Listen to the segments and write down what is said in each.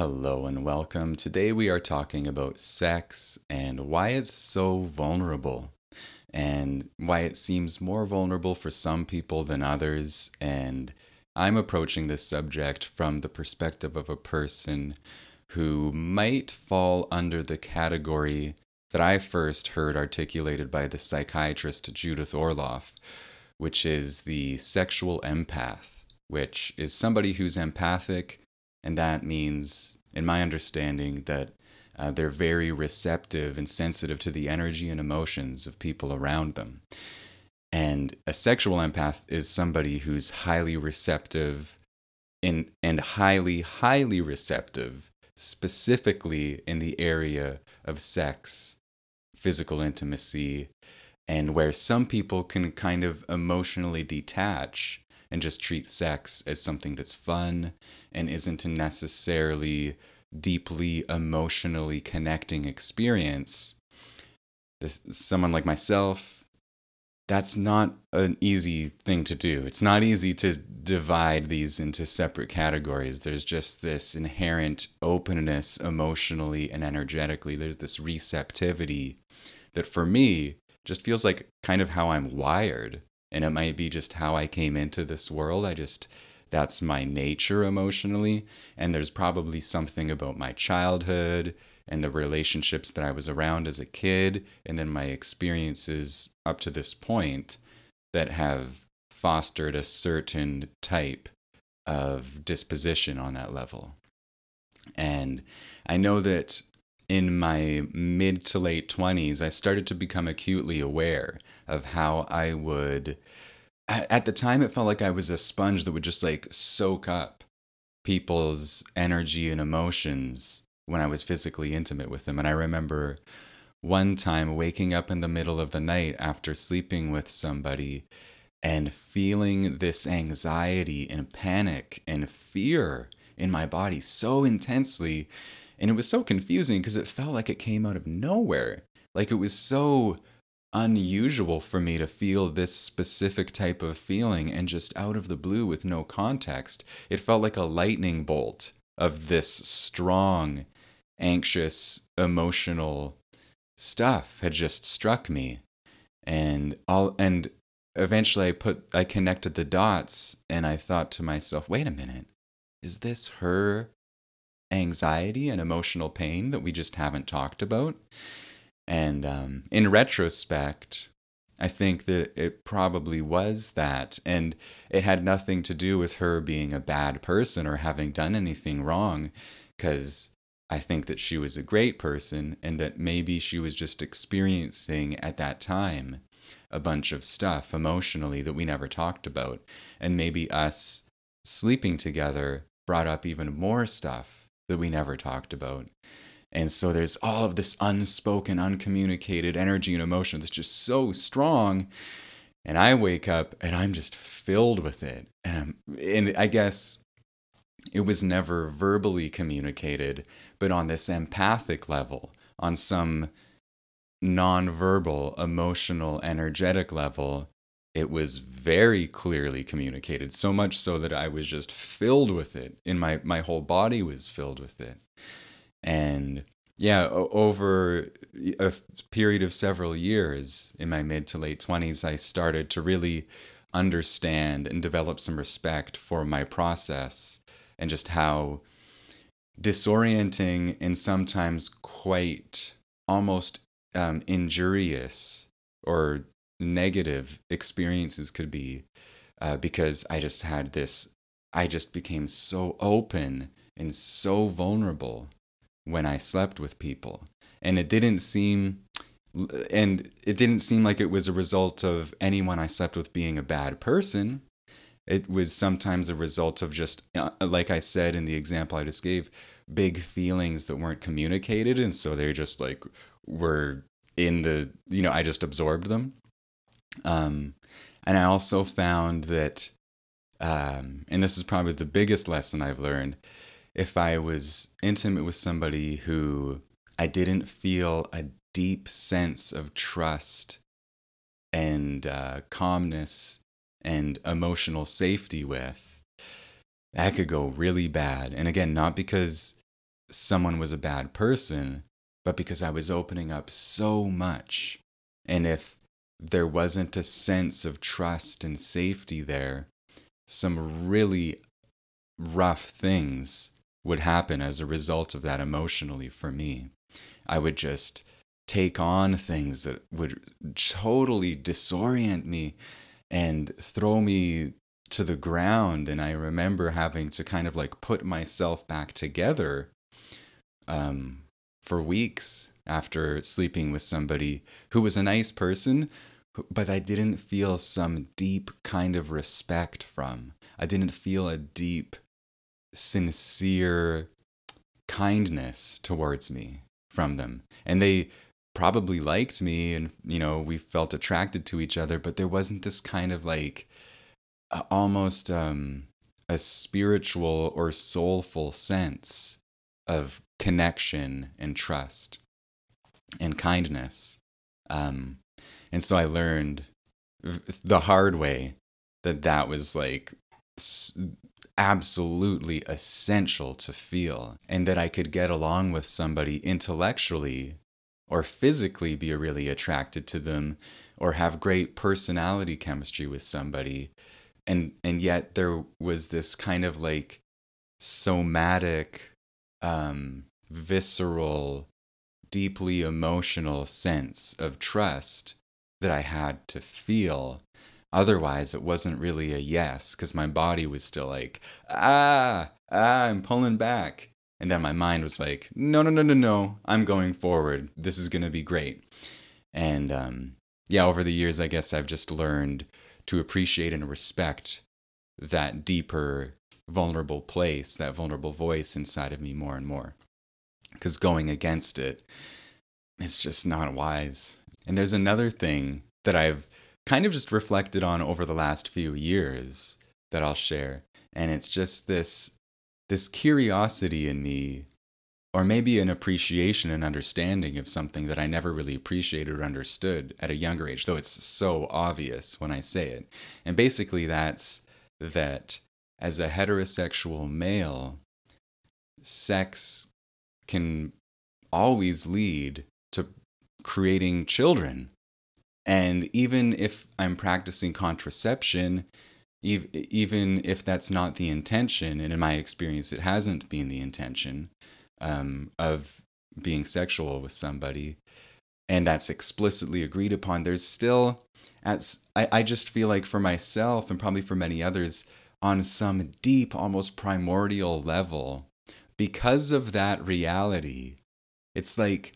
Hello and welcome. Today we are talking about sex and why it's so vulnerable and why it seems more vulnerable for some people than others. And I'm approaching this subject from the perspective of a person who might fall under the category that I first heard articulated by the psychiatrist Judith Orloff, which is the sexual empath, which is somebody who's empathic and that means, in my understanding, that uh, they're very receptive and sensitive to the energy and emotions of people around them. And a sexual empath is somebody who's highly receptive in, and highly, highly receptive, specifically in the area of sex, physical intimacy, and where some people can kind of emotionally detach and just treat sex as something that's fun and isn't a necessarily deeply emotionally connecting experience. This someone like myself, that's not an easy thing to do. It's not easy to divide these into separate categories. There's just this inherent openness emotionally and energetically. There's this receptivity that for me just feels like kind of how I'm wired and it might be just how I came into this world. I just that's my nature emotionally and there's probably something about my childhood and the relationships that I was around as a kid and then my experiences up to this point that have fostered a certain type of disposition on that level. And I know that in my mid to late 20s, I started to become acutely aware of how I would. At the time, it felt like I was a sponge that would just like soak up people's energy and emotions when I was physically intimate with them. And I remember one time waking up in the middle of the night after sleeping with somebody and feeling this anxiety and panic and fear in my body so intensely and it was so confusing because it felt like it came out of nowhere. Like it was so unusual for me to feel this specific type of feeling and just out of the blue with no context. It felt like a lightning bolt of this strong, anxious, emotional stuff had just struck me. And all and eventually I put I connected the dots and I thought to myself, wait a minute. Is this her anxiety and emotional pain that we just haven't talked about. And um, in retrospect, I think that it probably was that. And it had nothing to do with her being a bad person or having done anything wrong, because I think that she was a great person and that maybe she was just experiencing at that time a bunch of stuff emotionally that we never talked about. And maybe us sleeping together brought up even more stuff that we never talked about. And so there's all of this unspoken, uncommunicated energy and emotion that's just so strong. And I wake up and I'm just filled with it. And I'm and I guess it was never verbally communicated, but on this empathic level, on some nonverbal, emotional, energetic level, it was very clearly communicated so much so that i was just filled with it in my my whole body was filled with it. And yeah over a period of several years in my mid to late 20s i started to really understand and develop some respect for my process and just how disorienting and sometimes quite almost um, injurious or negative experiences could be uh, because I just had this, I just became so open and so vulnerable when I slept with people. And it didn't seem, and it didn't seem like it was a result of anyone I slept with being a bad person. It was sometimes a result of just, uh, like I said in the example I just gave, big feelings that weren't communicated. And so they just like were in the, you know, I just absorbed them. Um, and I also found that, um, and this is probably the biggest lesson I've learned, if I was intimate with somebody who I didn't feel a deep sense of trust and uh, calmness and emotional safety with, that could go really bad. And again, not because someone was a bad person, but because I was opening up so much. And if there wasn't a sense of trust and safety there, some really rough things would happen as a result of that emotionally for me. I would just take on things that would totally disorient me and throw me to the ground. And I remember having to kind of like put myself back together um, for weeks after sleeping with somebody who was a nice person, but I didn't feel some deep kind of respect from. I didn't feel a deep, sincere kindness towards me from them. And they probably liked me and, you know, we felt attracted to each other, but there wasn't this kind of like almost um, a spiritual or soulful sense of connection and trust and kindness. Um, and so I learned the hard way that that was like absolutely essential to feel, and that I could get along with somebody intellectually or physically be really attracted to them or have great personality chemistry with somebody and and yet there was this kind of like somatic um visceral deeply emotional sense of trust that I had to feel. Otherwise, it wasn't really a yes because my body was still like, ah, ah, I'm pulling back. And then my mind was like, no, no, no, no, no, I'm going forward. This is going to be great. And um, yeah, over the years, I guess I've just learned to appreciate and respect that deeper, vulnerable place, that vulnerable voice inside of me more and more because going against it, it's just not wise. And there's another thing that I've kind of just reflected on over the last few years that I'll share. And it's just this this curiosity in me or maybe an appreciation and understanding of something that I never really appreciated or understood at a younger age, though it's so obvious when I say it. And basically, that's that as a heterosexual male, sex can always lead to creating children. And even if I'm practicing contraception, even if that's not the intention, and in my experience, it hasn't been the intention um, of being sexual with somebody, and that's explicitly agreed upon, there's still, at, I, I just feel like for myself and probably for many others, on some deep, almost primordial level, because of that reality, it's like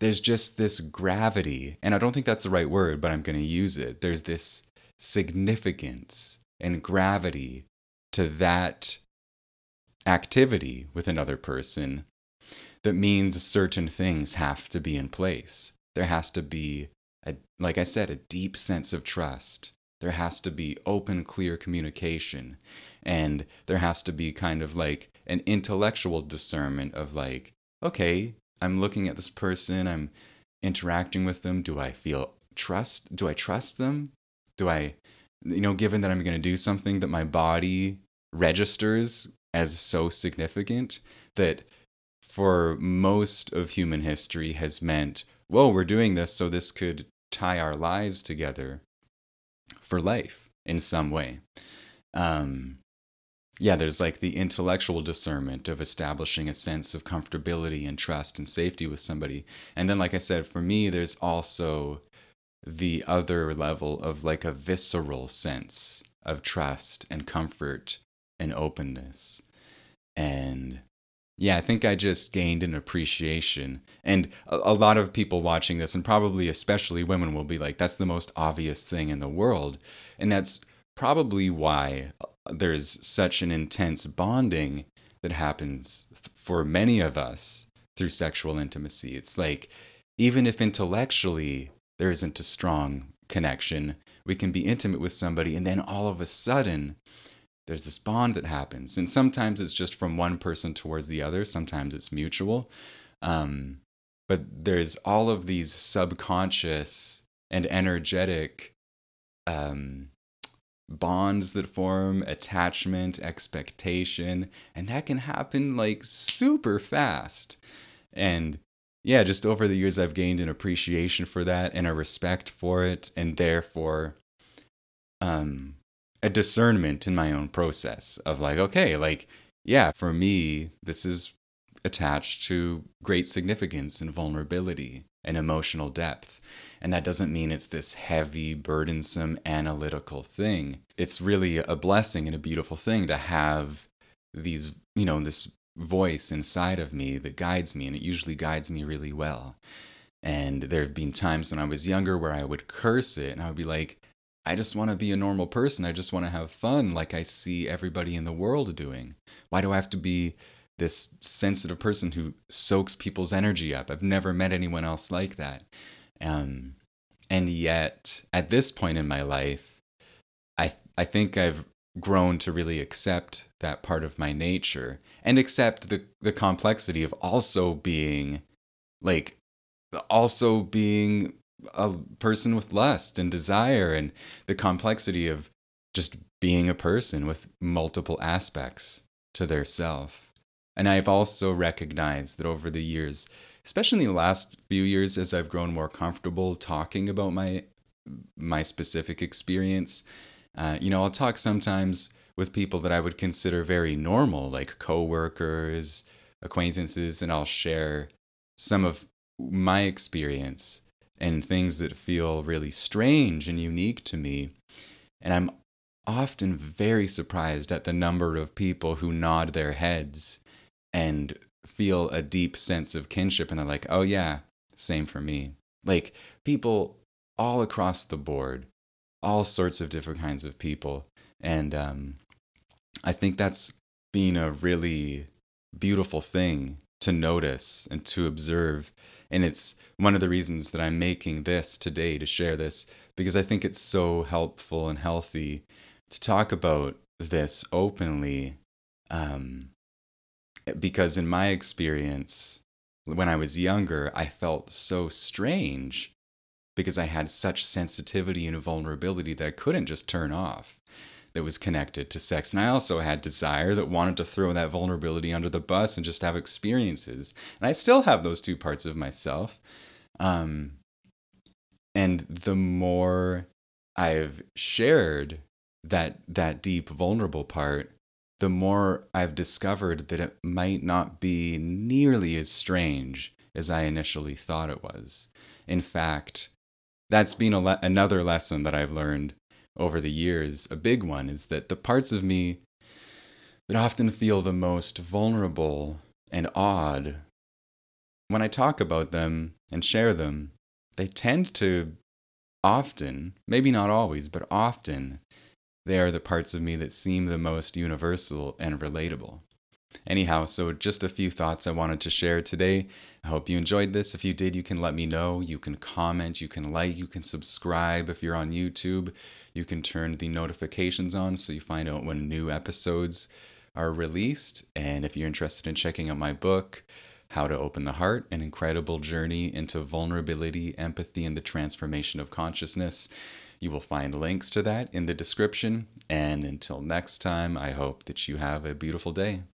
there's just this gravity, and I don't think that's the right word, but I'm going to use it. There's this significance and gravity to that activity with another person that means certain things have to be in place. There has to be, a, like I said, a deep sense of trust. There has to be open, clear communication. And there has to be kind of like an intellectual discernment of like, okay, I'm looking at this person, I'm interacting with them. Do I feel trust? Do I trust them? Do I, you know, given that I'm going to do something that my body registers as so significant that for most of human history has meant, whoa, we're doing this so this could tie our lives together for life in some way. Um, yeah, there's like the intellectual discernment of establishing a sense of comfortability and trust and safety with somebody. And then, like I said, for me, there's also the other level of like a visceral sense of trust and comfort and openness. And yeah, I think I just gained an appreciation. And a, a, lot of people watching this, and probably especially women, will be like, that's the most obvious thing in the world. And that's probably why uh, there's such an intense bonding that happens for many of us through sexual intimacy. It's like, even if intellectually there isn't a strong connection, we can be intimate with somebody, and then all of a sudden, there's this bond that happens. And sometimes it's just from one person towards the other, sometimes it's mutual. Um, but there's all of these subconscious and energetic um, bonds that form, attachment, expectation, and that can happen like super fast. And yeah, just over the years, I've gained an appreciation for that and a respect for it, and therefore, um, a discernment in my own process of like, okay, like, yeah, for me, this is attached to great significance and vulnerability and emotional depth. And that doesn't mean it's this heavy, burdensome, analytical thing. It's really a blessing and a beautiful thing to have these, you know, this voice inside of me that guides me, and it usually guides me really well. And there have been times when I was younger where I would curse it and I would be like, I just want to be a normal person. I just want to have fun like I see everybody in the world doing. Why do I have to be this sensitive person who soaks people's energy up. I've never met anyone else like that. Um, and yet, at this point in my life, I th- I think I've grown to really accept that part of my nature and accept the the complexity of also being like also being a person with lust and desire and the complexity of just being a person with multiple aspects to their self. And I've also recognized that over the years, especially in the last few years, as I've grown more comfortable talking about my my specific experience, uh, you know, I'll talk sometimes with people that I would consider very normal, like coworkers, acquaintances, and I'll share some of my experience and things that feel really strange and unique to me. And I'm often very surprised at the number of people who nod their heads and feel a deep sense of kinship and they're like, oh yeah, same for me. Like people all across the board, all sorts of different kinds of people. And um, I think that's been a really beautiful thing to notice and to observe. And it's one of the reasons that I'm making this today to share this because I think it's so helpful and healthy to talk about this openly um, because in my experience when I was younger, I felt so strange because I had such sensitivity and vulnerability that I couldn't just turn off that was connected to sex. And I also had desire that wanted to throw that vulnerability under the bus and just have experiences. And I still have those two parts of myself. Um, and the more I've shared that that deep vulnerable part, the more I've discovered that it might not be nearly as strange as I initially thought it was. In fact, that's been le- another lesson that I've learned over the years. A big one is that the parts of me that often feel the most vulnerable and odd, when I talk about them and share them, they tend to often, maybe not always, but often, they are the parts of me that seem the most universal and relatable. Anyhow, so just a few thoughts I wanted to share today. I hope you enjoyed this. If you did, you can let me know. You can comment, you can like, you can subscribe. If you're on YouTube, you can turn the notifications on so you find out when new episodes are released. And if you're interested in checking out my book, How to Open the Heart An Incredible Journey into Vulnerability, Empathy, and the Transformation of Consciousness, you will find links to that in the description. And until next time, I hope that you have a beautiful day.